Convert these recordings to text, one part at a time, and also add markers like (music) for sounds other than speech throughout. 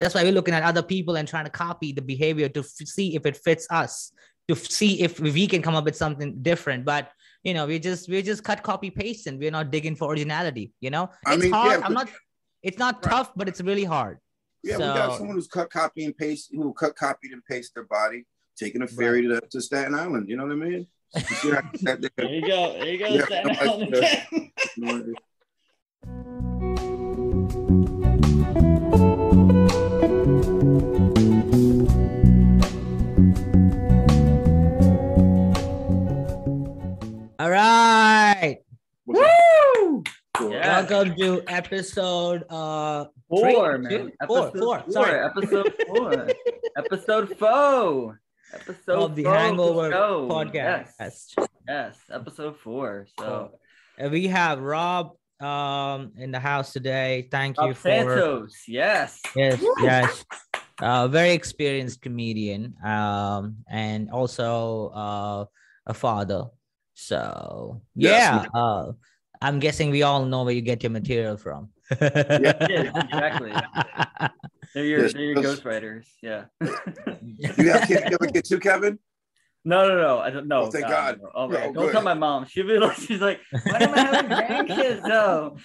That's why we're looking at other people and trying to copy the behavior to f- see if it fits us, to f- see if we can come up with something different. But you know, we just we just cut, copy, paste, and we're not digging for originality. You know, I it's mean, hard. yeah, I'm but- not. It's not Right. tough, but it's really hard. Yeah, we got someone who's cut, copy, and paste, who cut, copied, and pasted their body, taking a ferry to, to Staten Island. You know what I mean? (laughs) You see how that- that- There you go. There you go. Yeah, Staten Island (laughs) Woo! Cool. Yeah. Welcome to episode uh Four, Three, man. two, four, Episode four, four. sorry. Episode four. episode four. Episode of the four Hangover show. podcast. Yes. yes, episode four. So And we have Rob um in the house today. Thank you for Santos. Yes. yes, yes. Uh, very experienced comedian, um, and also uh, a father. So Yes. yeah, uh, I'm guessing we all know where you get your material from. Yeah, (laughs) exactly. They're your, Yes, they're your ghostwriters. Yeah. You have, kid, you have a kid too, Kevin? No, no, no. I don't know. Oh, thank God. no. Oh, man. Oh, don't good. tell my mom. She'll be like, she's like, why am I having grandkids though?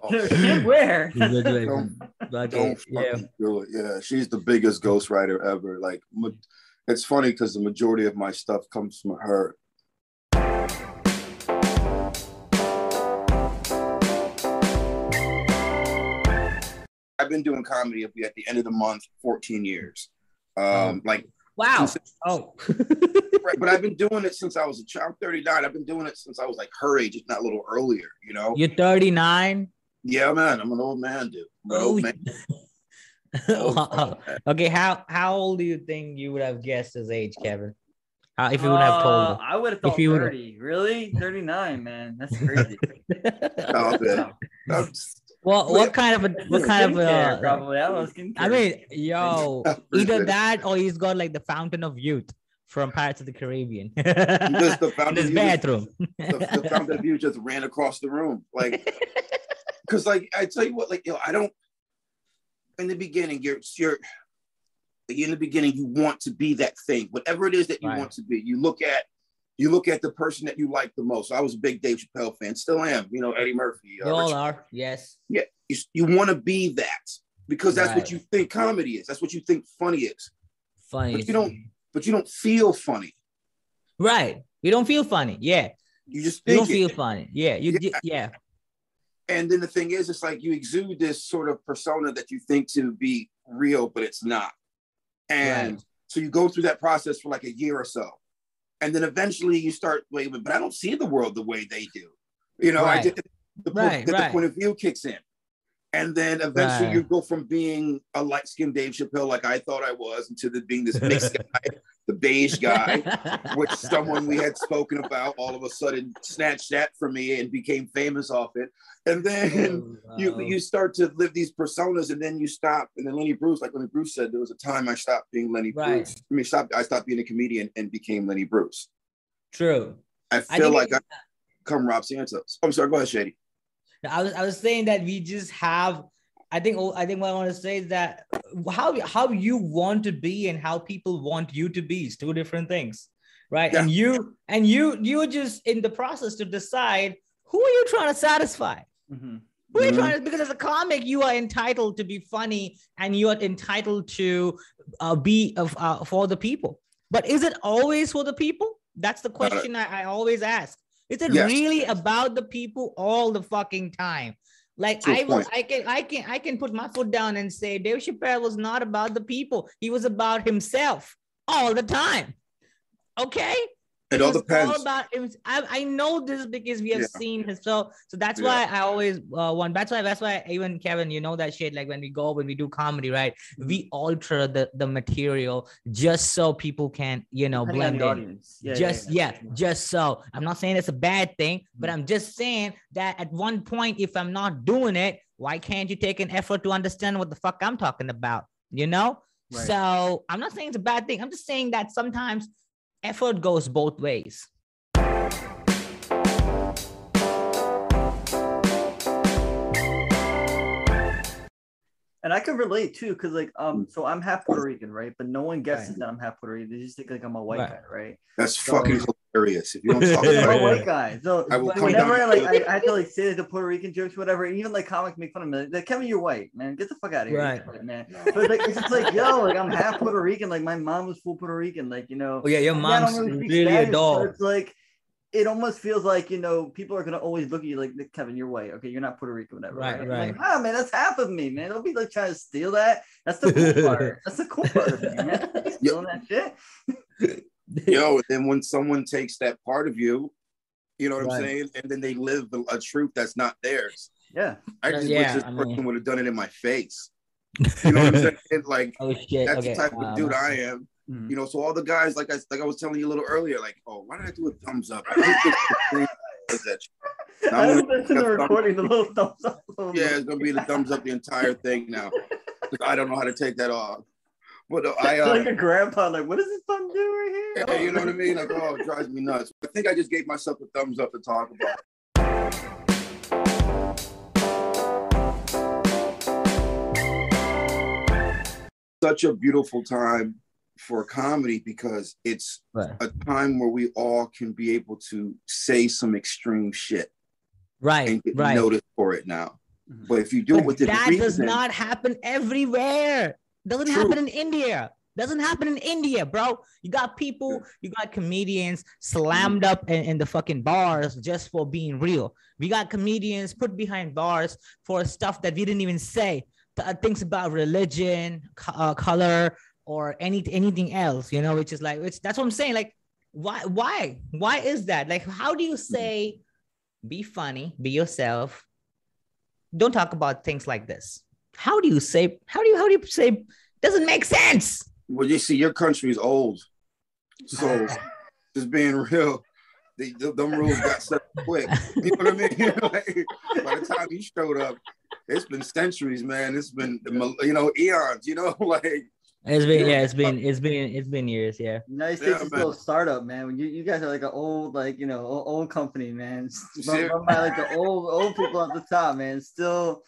Oh, (laughs) where? (laughs) Don't, Okay, don't yeah. do it. Yeah, she's the biggest ghostwriter ever. Like, it's funny because the majority of my stuff comes from her. I've been doing comedy at the at the end of the month, 14 years. Um, like, Wow. since- (laughs) Oh. right, but I've been doing it since I was a child. I'm 39. I've been doing it since I was like her age, if not a little earlier. You know? You're 39. Yeah, man. I'm an old man, dude. I'm an Oh, old man. Old- (laughs) Wow. okay, how how old do you think you would have guessed his age, Kevin? Uh, if you would have Uh, told I would have If thought you would've- 30. Really? 39, man. That's crazy. (laughs) him. Stop it. That's- What what kind of a what kind of Skincare, uh, probably. I don't know. Skincare. I mean, yo, (laughs) either that or he's got like the fountain of youth from Pirates of the Caribbean. (laughs) Just the In fountain his of youth. bathroom. the, the (laughs) fountain of youth just ran across the room. Like, because like I tell you what, like yo, I don't. In the beginning, you're you're in the beginning, you want to be that thing, whatever it is that you Right. want to be. You look at you look at the person that you like the most. I was a big Dave Chappelle fan, still am. You know Eddie Murphy. You Uh, all Richard- are, yes. you you want to be that because that's what you think comedy is. That's what you think funny is. Funny. But you don't- But you don't feel funny. Right. You don't feel funny. Yeah. You just You don't it. feel funny. Yeah. You Yeah. yeah. yeah. And then the thing is, it's like you exude this sort of persona that you think to be real, but it's not. And Right. so you go through that process for like a year or so. And then eventually you start, wait, but I don't see the world the way they do. You know, I Right. did the, Right, the, right. the point of view kicks in. And then eventually Right. you go from being a light skinned Dave Chappelle, like I thought I was, into the, being this mixed (laughs) guy, the beige guy, (laughs) which someone we had spoken about all of a sudden snatched that from me and became famous off it. And then oh, you Wow. you start to live these personas and then you stop. And then Lenny Bruce, like Lenny Bruce said, there was a time I stopped being Lenny Right. Bruce. I mean, stopped, I stopped being a comedian and became Lenny Bruce. True. I I feel think like I come Rob Santos. I'm sorry, go ahead, Shady. I was I was saying that we just have. I think I think what I want to say is that how how you want to be and how people want you to be is two different things, right? And you and you you're just in the process to decide who are you trying to satisfy. Mhm. Who are you trying to, because as a comic, you are entitled to be funny and you are entitled to uh, be of uh, for the people. But is it always for the people? That's the question I, I always ask. Is it Yes. really about the people all the fucking time? Like I will, point. I can, I can, I can put my foot down and say Dave Chappelle was not about the people. He was about himself all the time. Okay. It all was depends. about it was, I, I know this because we have Yeah. seen his so so that's Yeah. why I always uh, want that's why that's why even Kevin you know that shit like when we go when we do comedy right we alter the the material just so people can you know Depending blend the in audience. Yeah, yeah, just yeah. yeah, just so i'm not saying it's a bad thing but Mm. i'm just saying that at one point if i'm not doing it why can't you take an effort to understand what the fuck i'm talking about you know Right. so i'm not saying it's a bad thing i'm just saying that sometimes effort goes both ways And I can relate too, because like Mm. um, so I'm half Puerto Rican, right? But no one guesses Right. that I'm half Puerto Rican. They just think like I'm a white Right. guy, right? That's So- fucking (laughs) hilarious. If you don't talk I'm about a it, white guy. So I will come whenever down like I, I have to like say the Puerto Rican jokes, whatever, and even like comics make fun of me. Like Kevin, you're white, man. Get the fuck out of here, Right. You're white, man. But like it's just like yo, like I'm half Puerto Rican. Like my mom was full Puerto Rican. Like you know. Oh yeah, your mom's don't really really a but doll. It's like it almost feels like you know people are gonna always look at you like Kevin, you're white. Okay, you're not Puerto Rican, whatever. Right, I'm right. Like, ah, man, that's half of me, man. Don't be like trying to steal that. That's the cool (laughs) part. That's the cool part of me, man. Don't Stealing that shit. (laughs) yo, and then when someone takes that part of you, you know what Right. I'm saying, and then they live a truth that's not theirs. Yeah. I just Yeah, wish this I person would have done it in my face. You know what I'm (laughs) saying? Like oh that's okay. the type um, of dude I am. Mhm. You know, so all the guys, like I like I was telling you a little earlier, like, oh, why did I do a thumbs up? I just did the thing that (laughs) shit. I I'm was gonna- listening to the recording, the little thumbs up. little- Yeah, it's gonna be the thumbs up the entire thing now. (laughs) I don't know how to take that off. But uh, I, uh, like a grandpa, like, what does this button do right here? yeah, you know what I mean? Like, oh, it drives me nuts. I think I just gave myself a thumbs up to talk about. it. Such a beautiful time for comedy because it's Right. a time where we all can be able to say some extreme shit Right. and get Right. noticed for it now. Mhm. But if you do it with the that reason, does not happen everywhere. Doesn't True. happen in India. Doesn't happen in India, bro. You got people, you got comedians slammed up in, in the fucking bars just for being real. We got comedians put behind bars for stuff that we didn't even say. Th- uh, things about religion, co- uh, color, or any anything else, you know, which is like, it's that's what I'm saying. Like, why, why, why is that? Like, how do you hmm. say, be funny, be yourself, don't talk about things like this. How do you say? How do you? How do you say? Doesn't make sense. well, you see, your country's old, so (laughs) just being real, they, th- them rules got set quick. You know what I mean? (laughs) like, by the time you showed up, it's been centuries, man. It's been you know eons. You know, (laughs) like It's been yeah. It's been it's been it's been years. Yeah. United Yeah, States is man. still a startup, man. When you, you guys are like an old, like you know, o- old company, man. It's See- Run, run by like the old old people at the top, man. Still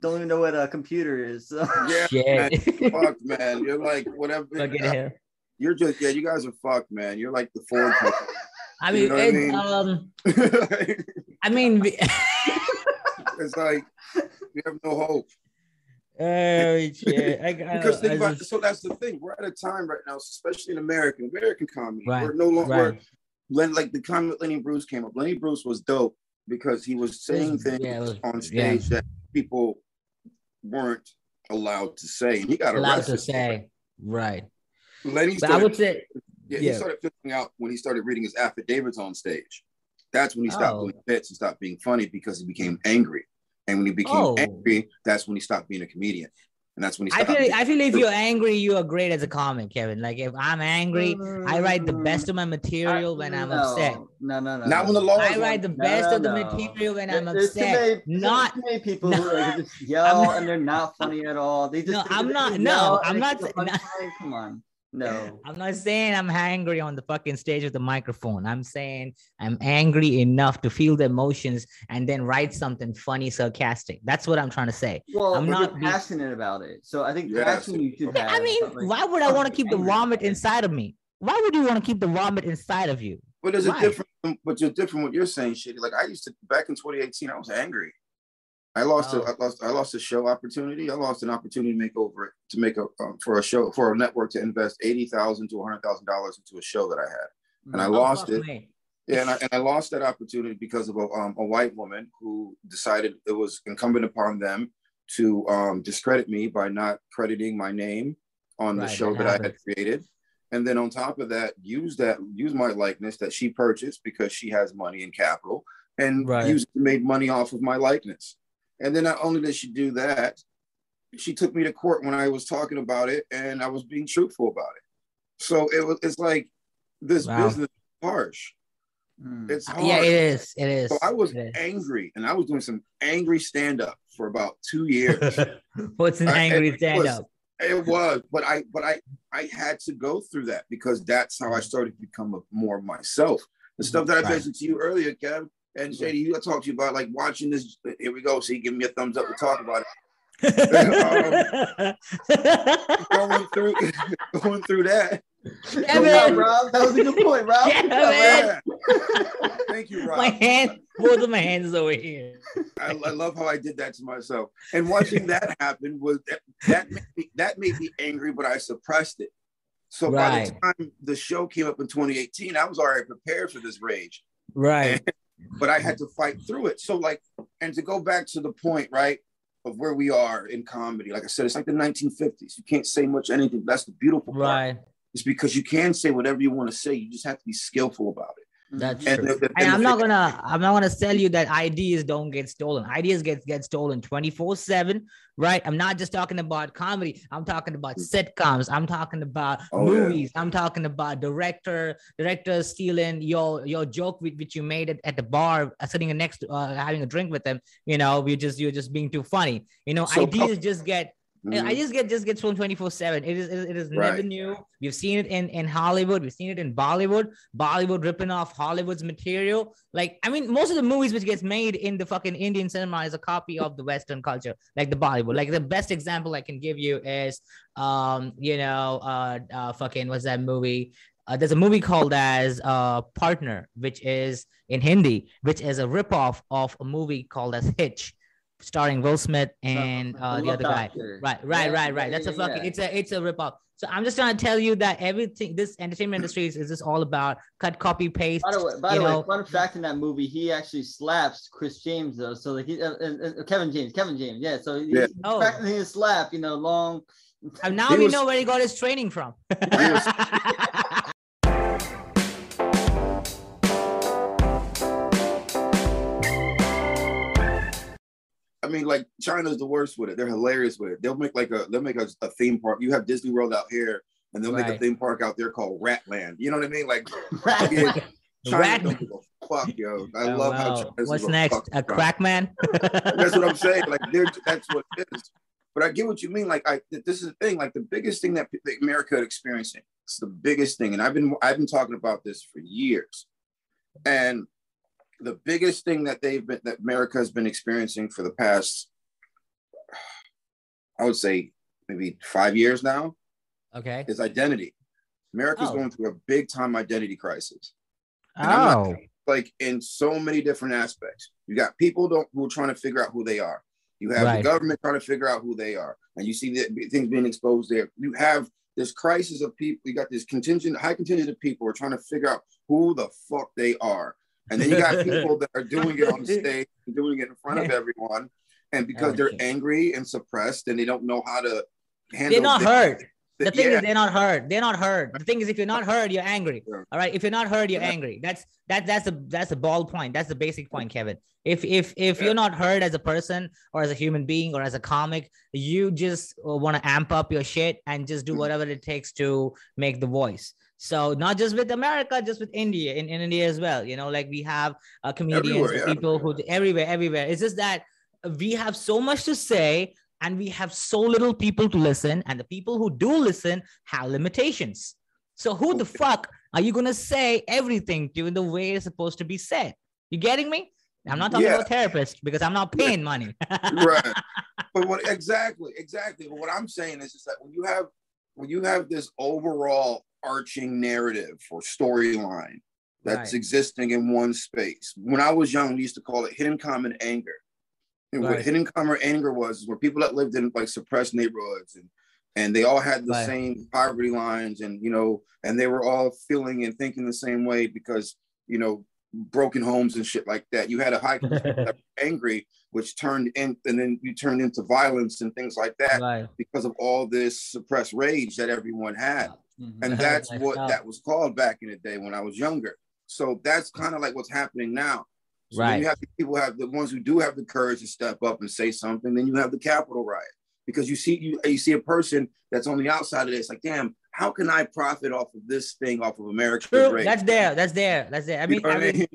don't even know what a computer is. So. yeah, man, Shit. fucked, man. You're like whatever. Fucking hell. You're just yeah. You guys are fucked, man. You're like the Ford company. (laughs) I You mean, know what I it's, mean? um, (laughs) it's I mean, (laughs) we- like you have no hope. Oh (laughs) shit. I, I, Because think about just- so that's the thing. We're at a time right now, especially in American American comedy. Right, We're no longer right. Like the that Lenny Bruce came up. Lenny Bruce was dope because he was saying things yeah, was- on yeah. stage that people weren't allowed to say. And he got allowed arrested. to say right. Lenny But I started, would say yeah, he started flipping out when he started reading his affidavits on stage. That's when he stopped Oh. doing bits and stopped being funny because he became angry. And when he became Oh. angry, that's when he stopped being a comedian. And that's when he I stopped. feel I feel if you're (laughs) angry, you are great as a comic, Kevin. Like if I'm angry, I write the best of my material when I'm no, upset. No, no, no. Not when no. the law I write the No, best no, of the no. material when There- I'm there's too upset. many- Not too many people no. who like, (laughs) just yell I'm- and they're not funny at all. They just No, I'm not- no, I'm not keep sa- the no. Come on, no. I'm not saying I'm angry on the fucking stage with the microphone. I'm saying I'm angry enough to feel the emotions and then write something funny, sarcastic. That's what I'm trying to say. Well, I'm not you're being- passionate about it, so I think Yes. passion you should have. I mean, like, why would I want to keep the vomit inside of me? Why would you want to keep the vomit inside of you? But there's a different, but you're different. What you're saying, shitty. Like I used to back in 2018, I was angry. I lost, Oh. a, I lost, I lost a show opportunity. I lost an opportunity to make over it to make a um, for a show for a network to invest eighty thousand to hundred thousand dollars into a show that I had. And I Oh, lost it. me. Yeah, and I, and I lost that opportunity because of a, um, a white woman who decided it was incumbent upon them to um, discredit me by not crediting my name on the show that that I had created. And then on top of that, use that use my likeness that she purchased because she has money and capital, and Right. used made money off of my likeness. And then not only did she do that, she took me to court when I was talking about it, and I was being truthful about it. So it was it's like this Wow. business is harsh. Mm. It's hard. Yeah, it is. It is. So I was It is. angry, and I was doing some angry stand up for about two years. (laughs) What's an angry stand-up? it was, but I, but I, I had to go through that because that's how I started to become a, more myself. The stuff that I Right. mentioned to you earlier, Kev and Shady, you talked to talk to you about like watching this. Here we go. So you give me a thumbs up to talk about it. um, (laughs) going through (laughs) going through that. Kevin, yeah, Rob, that was a good point, Rob. Yeah, man. Thank you, Rob. My hand, both of my hands over here. I, I, love how I did that to myself. And watching that happen was that that made me, that made me angry, but I suppressed it. So right. by the time the show came up in 2018, I was already prepared for this rage. Right. And, but I had to fight through it. So like, and to go back to the point, right, of where we are in comedy. Like I said, it's like the 1950s. You can't say much anything. That's the beautiful part. Right. It's because you can say whatever you want to say. You just have to be skillful about it. That's and, true. The, the, and I'm not gonna I'm not gonna tell you that ideas don't get stolen. Ideas get get stolen 24 seven, right? I'm not just talking about comedy. I'm talking about sitcoms. I'm talking about oh, movies. Yeah. I'm talking about director directors stealing your your joke which, which you made it at the bar, uh, sitting next to uh, having a drink with them. You know, you just you're just being too funny. You know, so, ideas just get Mm-hmm. I just get just gets from 24 7. It is it is right. never new. We've seen it in, in Hollywood, we've seen it in Bollywood, Bollywood ripping off Hollywood's material. Like, I mean, most of the movies which gets made in the fucking Indian cinema is a copy of the Western culture, like the Bollywood. Like the best example I can give you is um, you know, uh, uh fucking what's that movie? Uh, there's a movie called as uh, Partner, which is in Hindi, which is a ripoff of a movie called as Hitch starring Will Smith and uh, the other guy. Right, right, yeah, right, right. That's yeah, a fucking. Yeah. It's a it's a ripoff. So I'm just trying to tell you that everything this entertainment industry is, is just all about cut, copy, paste. By the way, by the know. way, fun fact in that movie, he actually slaps Chris James though. So like he uh, uh, uh Kevin James, Kevin James, yeah. So he's yeah. oh. practicing his slap, you know, long. And now he we was, know where he got his training from. (laughs) I mean, like China's the worst with it. They're hilarious with it. They'll make like a they'll make a, a theme park. You have Disney World out here, and they'll right. make a theme park out there called Ratland. You know what I mean? Like (laughs) China Rat. fuck, yo. I oh, love wow. how China's What's next? A crack man? (laughs) that's what I'm saying. Like, that's what it is. But I get what you mean. Like, I this is the thing. Like, the biggest thing that America is experiencing. It's the biggest thing, and I've been I've been talking about this for years, and the biggest thing that they've been that America has been experiencing for the past, I would say maybe five years now. Okay. Is identity. America's oh. going through a big time identity crisis. And oh. like in so many different aspects. You got people don't who are trying to figure out who they are. You have right. the government trying to figure out who they are, and you see that things being exposed there. You have this crisis of people. You got this contingent, high contingent of people who are trying to figure out who the fuck they are. And then you got (laughs) people that are doing it on stage, doing it in front of everyone. And because they're angry and suppressed and they don't know how to handle it. They're not hurt. The thing yeah. is, they're not heard. They're not heard. The thing is, if you're not heard, you're angry. All right. If you're not heard, you're angry. That's that. That's a that's a ball point. That's the basic point, Kevin. If if if yeah. you're not heard as a person or as a human being or as a comic, you just want to amp up your shit and just do mm-hmm. whatever it takes to make the voice. So not just with America, just with India, in, in India as well. You know, like we have uh, comedians, yeah. people who everywhere, everywhere. It's just that we have so much to say and we have so little people to listen, and the people who do listen have limitations. So who the fuck are you gonna say everything to in the way it's supposed to be said? You getting me? I'm not talking yeah. about therapists because I'm not paying money. (laughs) right. But what exactly, exactly. But what I'm saying is, is that when you have when you have this overall arching narrative or storyline that's right. existing in one space. When I was young, we used to call it hidden common anger. And right. what hidden common anger was were people that lived in like suppressed neighborhoods and and they all had the right. same poverty lines and you know and they were all feeling and thinking the same way because you know broken homes and shit like that. You had a high (laughs) angry, which turned in, and then you turned into violence and things like that right. because of all this suppressed rage that everyone had. Mm-hmm. And that's what that was called back in the day when I was younger. So that's kind of like what's happening now. So right. you have people have the ones who do have the courage to step up and say something, then you have the Capitol riot because you see you, you see a person that's on the outside of this like damn how can I profit off of this thing off of American True. That's there. That's there. That's there. I mean, you know I, mean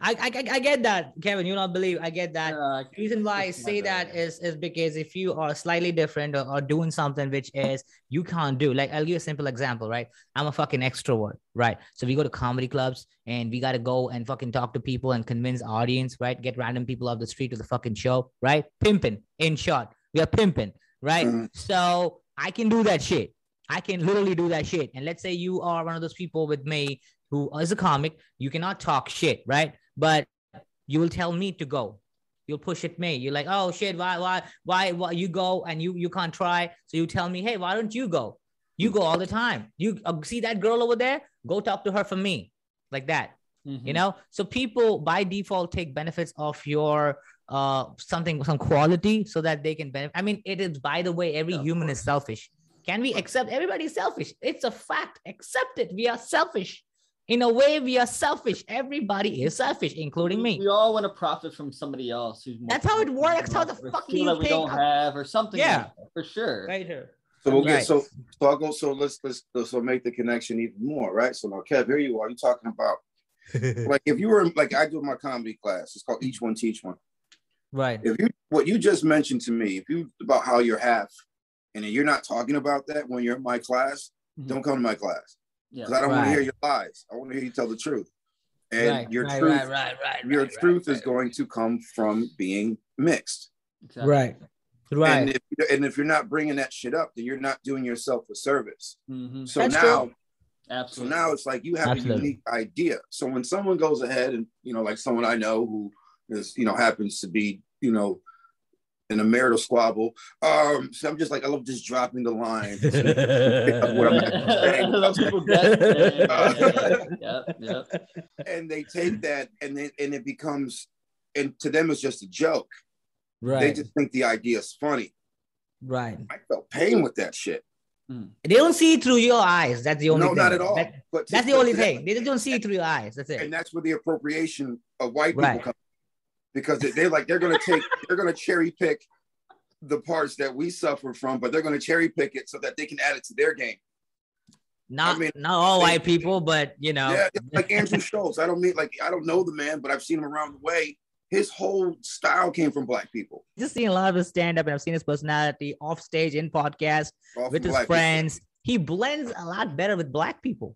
I, I, I get that, Kevin. You don't believe. I get that. Uh, the reason why I say that is is because if you are slightly different or, or, doing something which is you can't do, like I'll give you a simple example, right? I'm a fucking extrovert, right? So we go to comedy clubs and we gotta go and fucking talk to people and convince audience, right? Get random people off the street to the fucking show, right? Pimping in short. we are pimping, right? Mm-hmm. So I can do that shit. I can literally do that shit. And let's say you are one of those people with me who is a comic, you cannot talk shit, right? But you will tell me to go. You'll push at me. You're like, oh shit, why, why, why, why you go and you you can't try. So you tell me, hey, why don't you go? You go all the time. You uh, see that girl over there? Go talk to her for me, like that. Mm-hmm. You know. So people by default take benefits of your uh something some quality so that they can benefit. I mean, it is by the way, every human is selfish. Can we accept? Everybody's selfish? It's a fact. Accept it. We are selfish. In a way we are selfish. Everybody is selfish including me. we all want to profit from somebody else who's that's how it works. how the fuck you like we don't have or something yeah. like for sure. Right here. So we'll get so so I'll go so let's let's so make the connection even more right? So now Kev here you are. You talking about (laughs) like if you were like I do my comedy class. It's called each one teach one. Right. If you what you just mentioned to me if you about how you're half and you're not talking about that when you're in my class mm-hmm. don't come to my class because I don't right. want to hear your lies. I want to hear you tell the truth. And right, your right, truth, your truth is going to come from being mixed. Exactly. Right. Right. And if, and if, you're not bringing that shit up, then you're not doing yourself a service. Mm-hmm. So That's now, true. Absolutely. So now it's like you have Absolutely. a unique idea. So when someone goes ahead and you know, like someone I know who is you know happens to be you know in a marital squabble. Um, so I'm just like, I love just dropping the line. (laughs) (laughs) And they take that and then and it becomes, and to them it's just a joke. Right. They just think the idea is funny. Right. I felt pain with that shit. Hmm. They don't see it through your eyes. That's the only no, thing. not at all. That, but that's the only thing. They just don't see it through your eyes. That's it. And that's where the appropriation of white people right. comes because they're like they're gonna take they're gonna cherry pick the parts that we suffer from, but they're gonna cherry pick it so that they can add it to their game. Not I mean, not all they, white people, but you know, yeah, like Andrew Schulz. I don't mean like I don't know the man, but I've seen him around the way. His whole style came from black people. Just seen a lot of his stand up, and I've seen his personality off stage in podcast off with his friends. People. He blends a lot better with black people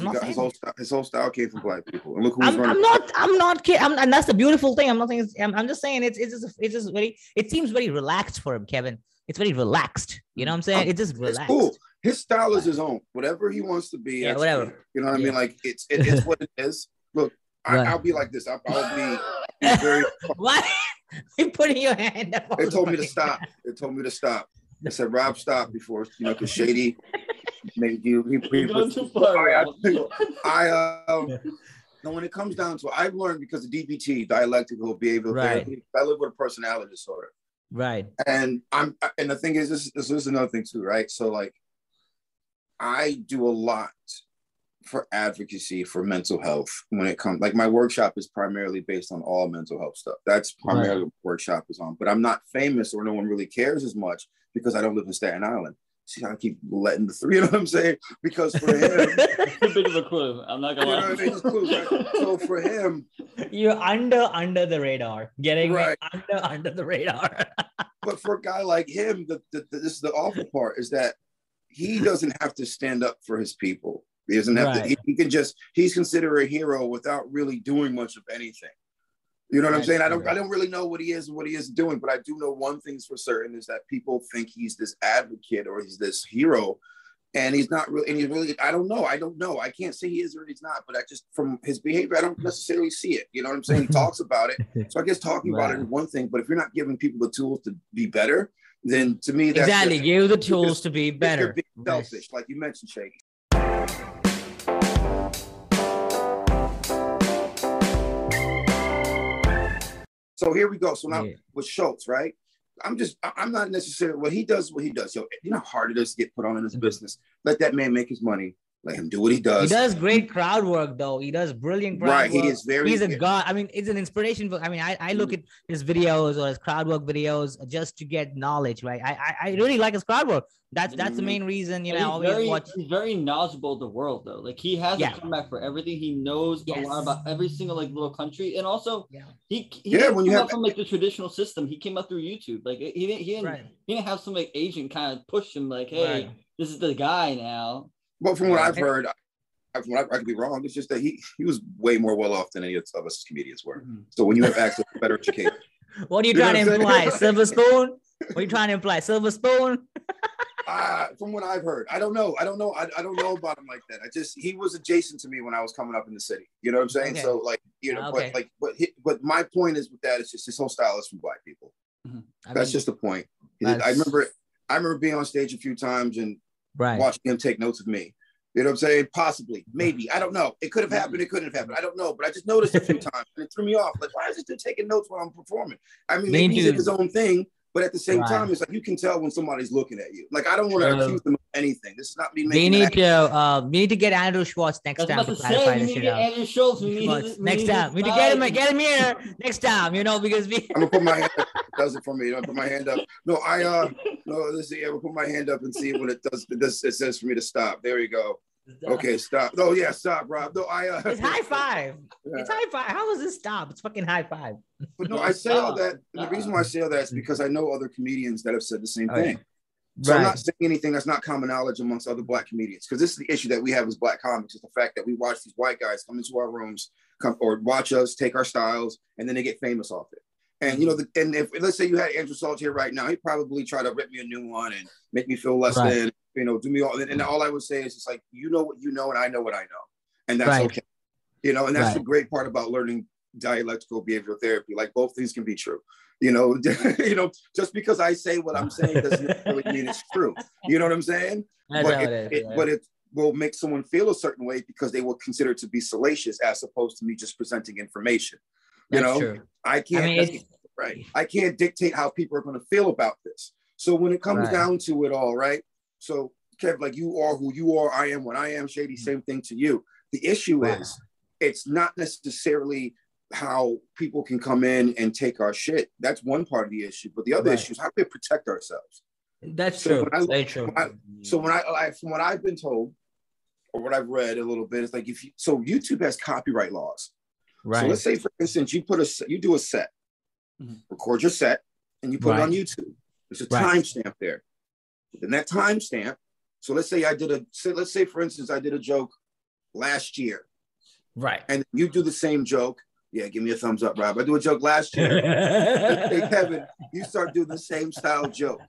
because his whole style, his whole style came from black people. And look who's I'm, running. I'm not. I'm not kidding. I'm, and that's the beautiful thing. I'm not saying. I'm, I'm, just saying it's it's just it's just very. It seems very relaxed for him, Kevin. It's very relaxed. You know what I'm saying? It's just relaxed. It's cool. His style is his own. Whatever he wants to be. Yeah, whatever. You know what yeah. I mean? Like it's it, it's what it (laughs) is. Look, I, will be like this. I'll, I'll be (laughs) very. Why? (laughs) you putting your hand up. They told me to stop. They told me to stop. I said, Rob, stop before you know, because Shady made you. He, he was, too far. I, (laughs) I uh, no, when it comes down to it, I've learned because of DBT, dialectical behavioral right. therapy. I live with a personality disorder. Right. And I'm, and the thing is, this, this is another thing too, right? So like, I do a lot for advocacy for mental health when it comes like my workshop is primarily based on all mental health stuff that's primarily right. what workshop is on but i'm not famous or no one really cares as much because i don't live in staten island see I keep letting the three, you know what I'm saying? Because for him, (laughs) too big of a clue. I'm not gonna lie. You know clue, right? So for him, you're under under the radar, getting right. under under the radar. (laughs) but for a guy like him, the, the, the, this is the awful part is that he doesn't have to stand up for his people. He doesn't have right. to. He, he can just. He's considered a hero without really doing much of anything. You know what I'm saying? I don't I don't really know what he is and what he is doing, but I do know one thing's for certain is that people think he's this advocate or he's this hero. And he's not really, and he's really, I don't know. I don't know. I can't say he is or he's not, but I just, from his behavior, I don't mm-hmm. necessarily see it. You know what I'm saying? He mm-hmm. talks about it. (laughs) So I guess talking right. about it is one thing, but if you're not giving people the tools to be better, then to me, that's exactly. Give the tools to be better. selfish, like you mentioned, Shady. So here we go. So now yeah. with Schulz, right? I'm just, I'm not necessarily, well, he does what he does. Yo, you know how hard it is to get put on in this mm-hmm. business. Let that man make his money. Let him do what he does. He does great crowd work, though. He does brilliant crowd right, work. he is very. He's a god. I mean, it's an inspiration for. I mean, I, I look mm-hmm. at his videos or his crowd work videos just to get knowledge, right? I I, I really like his crowd work. That's that's the mm-hmm. main reason, you know. He's very, watch... he's very knowledgeable of the world, though. Like he has yeah. a comeback for everything. He knows yes. a lot about every single like little country, and also yeah. he, he yeah when you have from like the traditional system, he came up through YouTube. Like he didn't he didn't, right. he didn't have some like agent kind of push him like, hey, right. this is the guy now. But from what I've heard, I, I, could be wrong. It's just that he he was way more well off than any of us comedians were. Mm-hmm. So when you have access to better education, (laughs) what are you, you trying to imply? Silver spoon? What are you trying to imply? Silver spoon? (laughs) uh, from what I've heard, I don't know. I don't know. I, I don't know about him like that. I just he was adjacent to me when I was coming up in the city. You know what I'm saying? Okay. So like you know, okay. but like but he, but my point is with that is just his whole style is from black people. Mm-hmm. That's mean, just the point. I remember I remember being on stage a few times and right. watching him take notes of me. You know what I'm saying? Possibly, maybe. I don't know. It could have happened. It couldn't have happened. I don't know. But I just noticed a few (laughs) times and it threw me off. Like, why is this dude taking notes while I'm performing? I mean, maybe he did his own thing, but at the same right. time, it's like you can tell when somebody's looking at you. Like I don't want to accuse them of anything. This is not me. We need to uh, we need to get Andrew Schwartz next time to clarify this shit out. Andrew Schwartz, we need, next time. We need to get him get him here next time. You know because we. I'm gonna put my hand up. It does it for me. I'm gonna put my hand up. No, I uh no. This is yeah. We'll put my hand up and see what it does. It does. It says for me to stop. There you go. Okay, stop. Oh yeah, stop, Rob. No, I. Uh, it's high five. Yeah. (laughs) It's high five. How How is this stop? It's fucking high five. But no, (laughs) I say all that. The reason why I say all that is because I know other comedians that have said the same oh, thing. So right. I'm not saying anything that's not common knowledge amongst other black comedians because this is the issue that we have as black comics is the fact that we watch these white guys come into our rooms, come or watch us take our styles, and then they get famous off it. And you know, the, and if let's say you had Andrew Schulz here right now, he'd probably try to rip me a new one and make me feel less right. than you know, do me all. And all I would say is, it's like you know what you know, and I know what I know, and that's right. okay. You know, and that's right. the great part about learning dialectical behavioral therapy. Like both things can be true. You know, (laughs) you know, just because I say what I'm saying doesn't really mean it's true. You know what I'm saying? I but it, it, it, but it will make someone feel a certain way because they will consider it to be salacious as opposed to me just presenting information. You That's know, true. I can't. I mean, right. I can't dictate how people are going to feel about this. So when it comes right. down to it all, right? So, Kev, like you are who you are, I am what I am, Shady, mm-hmm. same thing to you. The issue wow. is it's not necessarily how people can come in and take our shit. That's one part of the issue. But the other right. issue is how do we protect ourselves? That's so true. I, Very true. When I, so when I, I, from what I've been told, or what I've read a little bit, it's like if you so YouTube has copyright laws. Right. So let's say, for instance, you put a you do a set, mm-hmm. record your set, and you put right. it on YouTube. There's a right. timestamp there. Then that timestamp. So let's say I did a. Say, let's say, for instance, I did a joke last year. Right. And you do the same joke. Yeah, give me a thumbs up, Rob. I do a joke last year. hey, (laughs) Kevin, you start doing the same style joke,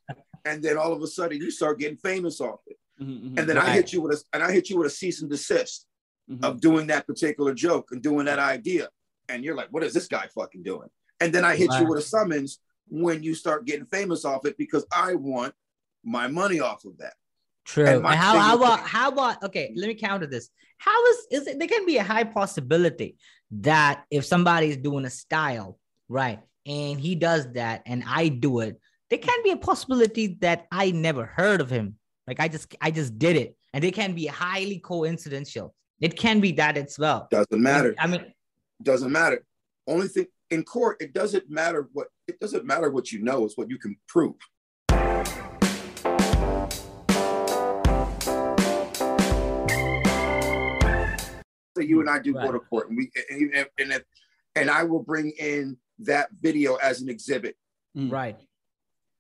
and then all of a sudden you start getting famous off it. Mm-hmm, mm-hmm. and then right. I hit you with a and I hit you with a cease and desist mm-hmm. of doing that particular joke and doing that idea. And you're like, what is this guy fucking doing? And then I hit you with a summons when you start getting famous off it because I want my money off of that. True. And, and how, how about how about okay? Let me counter this. How is is it? There can be a high possibility that if somebody is doing a style right, and he does that, and I do it, there can be a possibility that I never heard of him. Like I just I just did it, and it can be highly coincidental. It can be that as well. Doesn't matter. I mean, doesn't matter. Only thing in court, it doesn't matter what it doesn't matter what you know, it's what you can prove. So you and I do right. go to court, and we and and, if, and I will bring in that video as an exhibit, mm. right?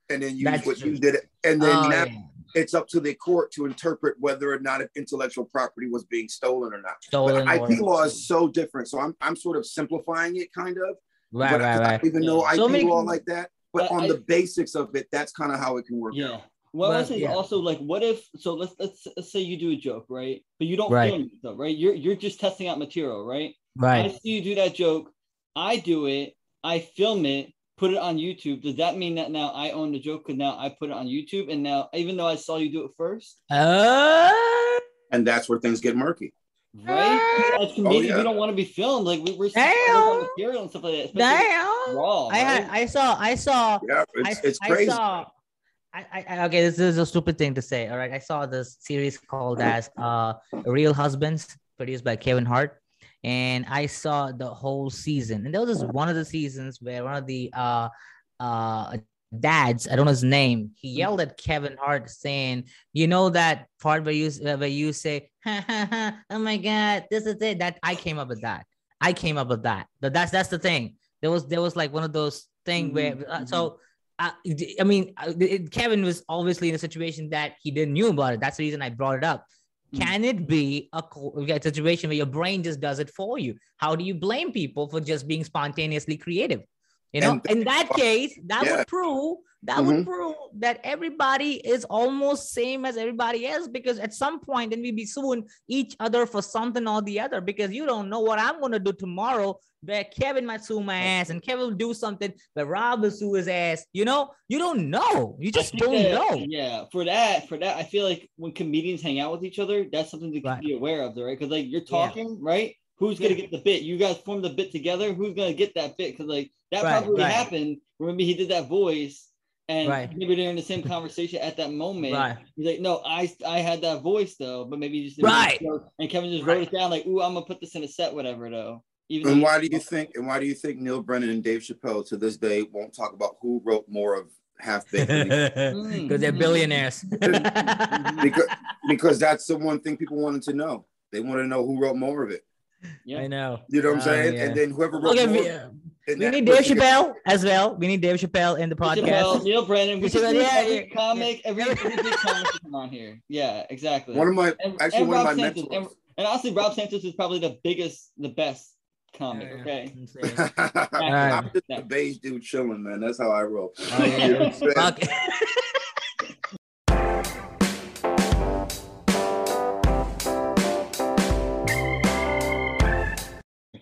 And then use That's what true. you did, it, and then oh, now yeah. it's up to the court to interpret whether or not intellectual property was being stolen or not. Stolen but IP law is so different, so I'm I'm sort of simplifying it, kind of. Right, but right, right. Even though IP so many, law like that, but on I, the basics of it, that's kind of how it can work. Yeah. Out. Well, but, I think yeah. also like, what if? So let's, let's let's say you do a joke, right? But you don't right. film it though, right? You're you're just testing out material, right? Right. I see you do that joke. I do it. I film it. Put it on YouTube. Does that mean that now I own the joke? Because now I put it on YouTube, and now even though I saw you do it first, uh... and that's where things get murky. Right? As comedians, oh, yeah. we don't want to be filmed. Like we, we're Damn. material and stuff like that. Damn. Raw. I had, I saw, I saw. Yeah, it's, I, it's crazy. I saw, I, I, okay, this is a stupid thing to say. All right, I saw this series called as uh, "Real Husbands," produced by Kevin Hart, and I saw the whole season. And there was this one of the seasons where one of the uh, uh, dads, I don't know his name, he yelled at Kevin Hart saying, "You know that part where you where you say, ha, ha, ha, oh my god, this is it." That I came up with that. I came up with that. But that's that's the thing. There was there was like one of those thing mm-hmm. where uh, so uh, I mean, it, Kevin was obviously in a situation that he didn't knew about it. That's the reason I brought it up. Hmm. Can it be a, a situation where your brain just does it for you? How do you blame people for just being spontaneously creative? You know, And- in that case, that Yeah. would prove that Mhm. would prove that everybody is almost same as everybody else because at some point then we be suing each other for something or the other because you don't know what I'm gonna do tomorrow where Kevin might sue my ass and Kevin will do something where Rob will sue his ass. You know, you don't know. You just don't that- know. Yeah, for that, for that, I feel like when comedians hang out with each other, that's something to Right. be aware of, right? Because like you're Yeah. talking, right? Who's gonna get the bit? You guys form the bit together. Who's gonna get that bit? Because like that Right, probably right. happened. where Maybe he did that voice, and Right. maybe they're in the same conversation at that moment. Right. He's like, "No, I I had that voice though, but maybe you just didn't Right. And Kevin just Right. wrote it down like, "Ooh, I'm gonna put this in a set, whatever." Though, even And why do you think? And why do you think Neal Brennan and Dave Chappelle to this day won't talk about who wrote more of Half Baked? (laughs) Mm-hmm. Because they're billionaires. (laughs) because because that's the one thing people wanted to know. They want to know who wrote more of it. Yeah. I know. You know what I'm Oh, saying? yeah. And then whoever wrote Okay, more, we, and we need Dave person gets- Chappelle as well. We need Dave Chappelle in the Chappelle, podcast. Neal Brennan, we Chappelle, should yeah, every yeah, comic, yeah. every, every big comic to come on here. Yeah, exactly. One of my and, actually and one of Rob my Santos, mentors. and, and honestly, Rob Santos is probably the biggest, the best comic. Yeah, yeah. Okay. Insane. (laughs) I'm just a beige dude chilling, man. That's how I roll. Oh, yeah. (laughs) Fuck. (laughs)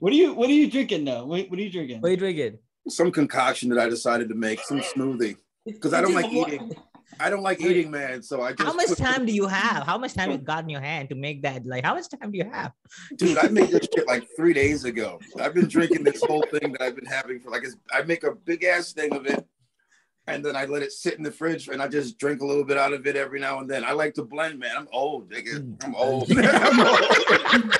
What are you What are you drinking though? What, what are you drinking? What are you drinking? Some concoction that I decided to make, some smoothie. Because I don't like eating. I don't like eating, man. So I just How much time do you have? How much time you got in your hand to make that? Like, how much time do you have? Dude, I made this shit like three days ago. I've been drinking this whole thing that I've been having for like, I make a big ass thing of it, and then I let it sit in the fridge, and I just drink a little bit out of it every now and then. I like to blend, man. I'm old, nigga. I'm old. (laughs) I'm old.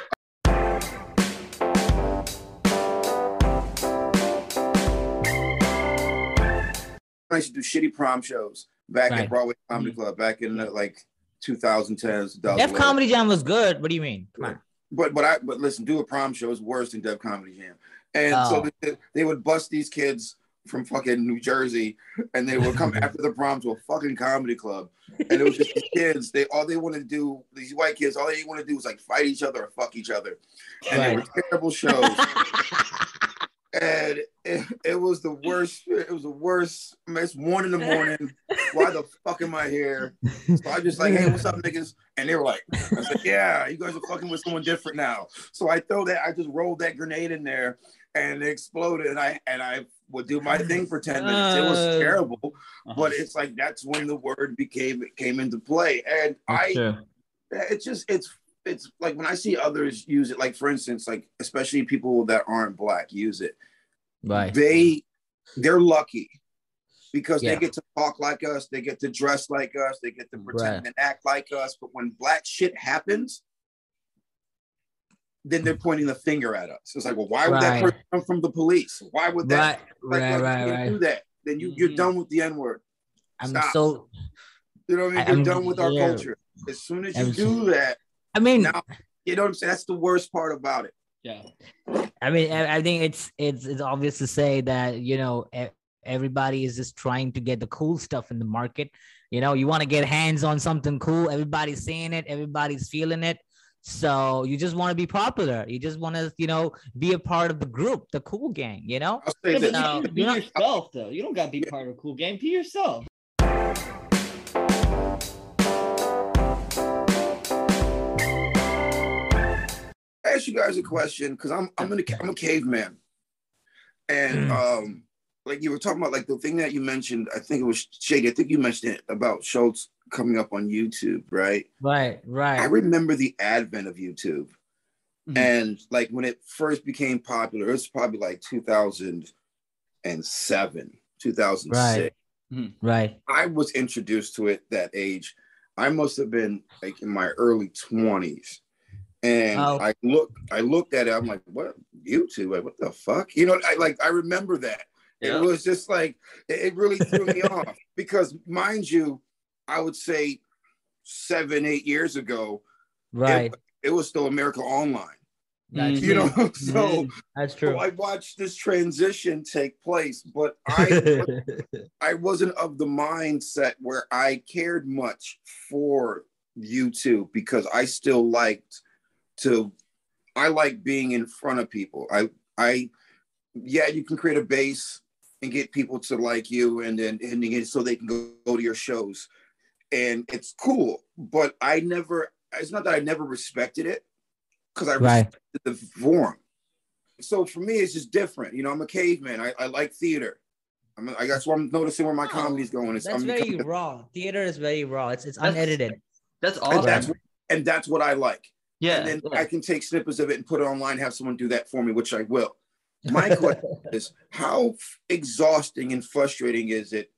I used to do shitty prom shows back Right. at Broadway Comedy mm-hmm. Club back in the, like 2010s. 2011. Def Comedy Jam was good. What do you mean? Come on. But but I but listen, do a prom show is worse than Def Comedy Jam. And Oh. so they, they would bust these kids from fucking New Jersey, and they would come (laughs) after the prom to a fucking comedy club, and it was just these kids. They all they want to do these white kids all they want to do is like fight each other or fuck each other, and they were terrible shows. (laughs) and it, it was the worst. It was the worst. I mean, it's one in the morning. Why the fuck am I here? So I just like, hey, what's up, niggas? And they were like, I said, yeah, you guys are fucking with someone different now. So I throw that, I just rolled that grenade in there, and it exploded. And I and I would do my thing for ten minutes. It was Uh. terrible, Uh-huh. but it's like that's when the word became it came into play. And I, it's just it's it's like when I see others use it, like for instance, like especially people that aren't black use it Right. they they're lucky because Yeah. they get to talk like us, they get to dress like us, they get to pretend Right. and act like us. But when black shit happens, then they're pointing the finger at us. It's like, well, why would that person come from the police? Why would that? Right. Like, Right. like, Right. you Right. do that. Then you you're Mhm. done with the N word. I'm Stop. so. You know what I mean? I- You're I'm- done with our yeah. culture. As soon as you I'm- do that, I mean, now you know what I'm saying. That's the worst part about it. Yeah. I mean, I, I think it's it's it's obvious to say that you know everybody is just trying to get the cool stuff in the market. You know, you want to get hands on something cool. Everybody's seeing it. Everybody's feeling it. So you just want to be popular. You just want to, you know, be a part of the group, the cool gang. You know. I'll say Yeah, this. but you can be you're not- yourself though. You don't gotta be part of a cool gang. Be yourself. Ask you guys a question because I'm I'm in a, I'm a caveman, and Mm. um, like you were talking about like the thing that you mentioned. I think it was Shady. I think you mentioned it about Schulz coming up on YouTube, right? Right. Right. I remember the advent of YouTube, Mhm. and like when it first became popular, it was probably like 2007, 2006. Right. I was introduced to it that age. I must have been like in my early twenties, and Oh. I looked. I looked at it. I'm like, "What YouTube? Like, what the fuck?" You know, I like. I remember that. Yeah. It was just like it, it really threw me (laughs) off because, mind you, I would say seven, eight years ago, Right. it was still America Online. That's You true. know, (laughs) so. Mm-hmm. That's So true. I watched this transition take place, but (laughs) I I wasn't of the mindset where I cared much for YouTube because I still liked to I like being in front of people. I I yeah, you can create a base and get people to like you and then and, and so they can go, go to your shows. And it's cool, but I never it's not that I never respected it because I Right. respected the form. So for me, it's just different. You know, I'm a caveman. I, I like theater. I'm, I that's why I'm noticing where my No, comedy's going. It's, That's I'm very raw. Theater is very raw. It's it's That's- unedited. That's and awesome. that's and that's what I like. Yeah. and then yeah. I can take snippets of it and put it online, have someone do that for me, which I will. My (laughs) question is how exhausting and frustrating is it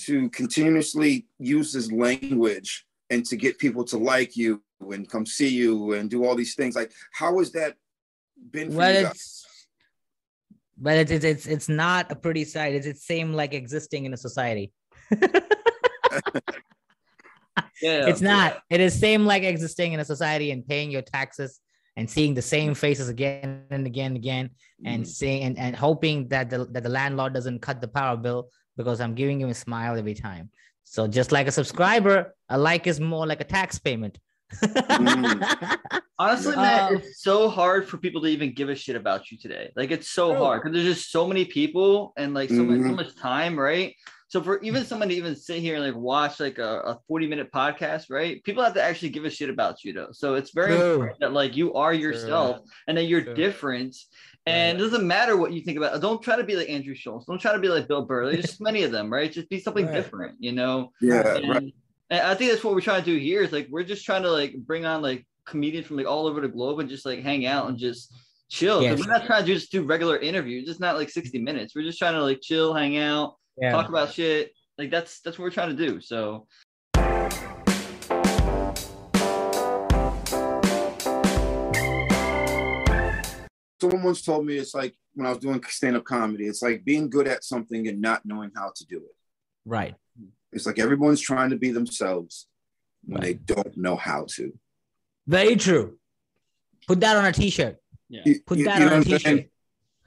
to continuously use this language and to get people to like you and come see you and do all these things? Like, how has that been for well, you guys? it's but it's, it's it's it's not a pretty sight. It's it's same like existing in a society. (laughs) (laughs) yeah. it's not. It is same like existing in a society and paying your taxes and seeing the same faces again and again and again and Mm. saying and, and hoping that the that the landlord doesn't cut the power bill because I'm giving you a smile every time. So just like a subscriber, a like is more like a tax payment. Honestly, (laughs) Um, man, it's so hard for people to even give a shit about you today. Like it's so True. hard because there's just so many people and like so, much, so much time, right? So for even someone to even sit here and like watch like a, a 40 minute podcast, right? People have to actually give a shit about you though. So it's very True. important that like you are yourself and that you're True. different. And it doesn't matter what you think about. Don't try to be like Andrew Schulz. Don't try to be like Bill Burr. There's just many of them, right? Just be something Right. different, you know? Yeah, and, right. and I think that's what we're trying to do here is like we're just trying to like bring on like comedians from like all over the globe and just like hang out and just chill. Yes. We're not trying to just do regular interviews, just not like 60 minutes. We're just trying to like chill, hang out, yeah. talk about shit. Like that's that's what we're trying to do. So Someone once told me it's like when I was doing stand up comedy, it's like being good at something and not knowing how to do it. Right. It's like everyone's trying to be themselves when Right. they don't know how to. Very true. Put that on a t-shirt. yeah. You- Put you- that you know on a what I'm saying?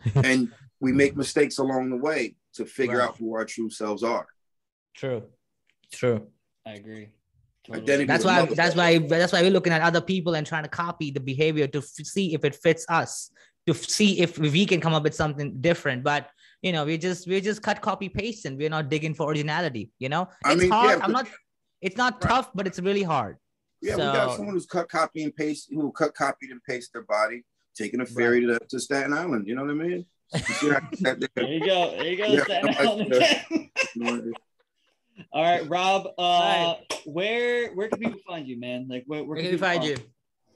t-shirt. and we make mistakes along the way to figure Right. out who our true selves are. True. True. I agree. Identity That's why that's why that's why we're looking at other people and trying to copy the behavior to f- see if it fits us, to f- see if we can come up with something different. But you know, we just we just cut copy paste and we're not digging for originality. You know, I it's mean, hard. yeah, I'm not. It's not Right. tough, but it's really hard. Yeah, we got someone who's cut, copy, and paste, who cut, copied, and paste their body, taking a ferry to, to Staten Island. You know what I mean? There you go. There you go. Yeah, Staten I like Island (laughs) All right, Rob. Uh, where where can people find you, man? Like where, where Where can we people find you?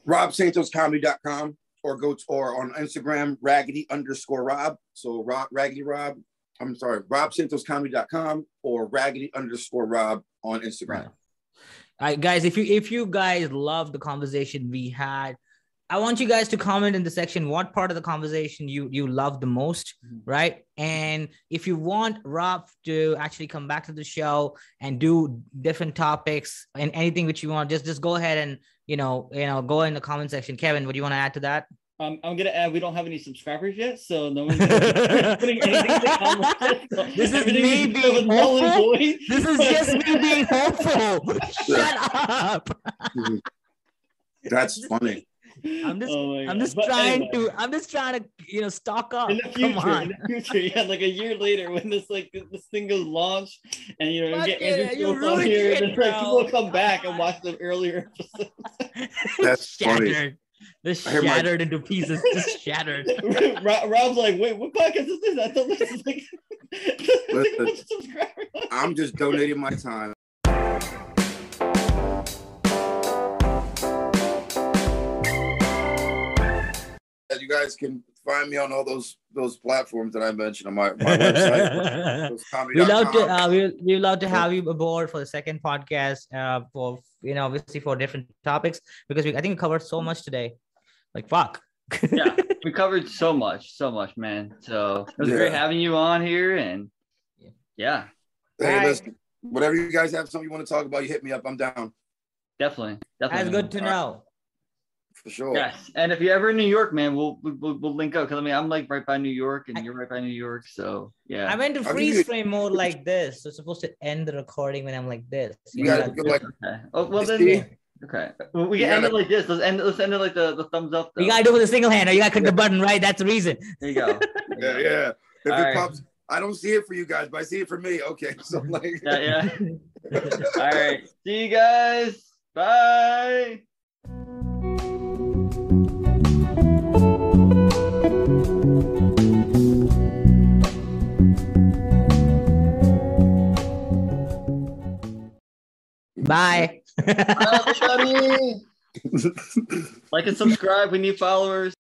RobSantosComedy.com or go to, or on Instagram, raggedy underscore Rob. So Rob, raggedy Rob. I'm sorry, RobSantosComedy.com or raggedy underscore Rob on Instagram. Right. All right, guys, if you if you guys love the conversation we had, I want you guys to comment in the section what part of the conversation you you love the most, Mhm. right? And if you want Rob to actually come back to the show and do different topics and anything which you want, just just go ahead and you know you know go in the comment section. Kevin, what do you want to add to that? Um, I'm gonna add. We don't have any subscribers yet, so no one's (laughs) putting anything in the comments. So (laughs) This is me being with null and hopeful. This is just me being (laughs) hopeful. Shut up. That's funny. I'm just- Oh I'm just But trying anyway, to. I'm just trying to, you know, stock up. In the Come future, on. in the future, yeah, like a year later, when this like this thing goes launch, and you know, you Fuck get it, you Schulz on here, it, and then like people will come back and watch on. the earlier episodes. That's (laughs) funny. shattered. This I hear my- shattered into pieces. Just shattered. (laughs) Rob, Rob's like, wait, what podcast is this? I thought this is like, Listen. like (laughs) a subscriber. I'm just donating my time. You guys can find me on all those those platforms that I mentioned on my, my website. (laughs) we love to uh, we we love to have you aboard for the second podcast uh for you know obviously for different topics because we I think we covered so much today like fuck yeah, (laughs) we covered so much, so much, man. So it was Yeah. great having you on here, and yeah, Hey, Bye. listen, whatever you guys have something you want to talk about, you hit me up. I'm down definitely, definitely. that's good to know for sure. Yes, and if you're ever in New York, man, we'll we'll, we'll link up because I mean I'm like right by New York, and you're right by New York, so yeah. I went to freeze you- frame mode (laughs) like this so it's supposed to end the recording when I'm like this You know, gotta go like Okay. Oh well then. See? Okay. Well, we can end it like this. Let's end it. Let's end it like the, the thumbs up. you gotta do it with a single hand or you gotta click the button right that's the reason There you go. (laughs) yeah, yeah. If All it right. pops, I don't see it for you guys, but I see it for me. Okay, (laughs) so I'm like, Yeah, yeah. All right. See you guys. Bye. Bye. Bye, everybody. (laughs) like and subscribe. We need followers.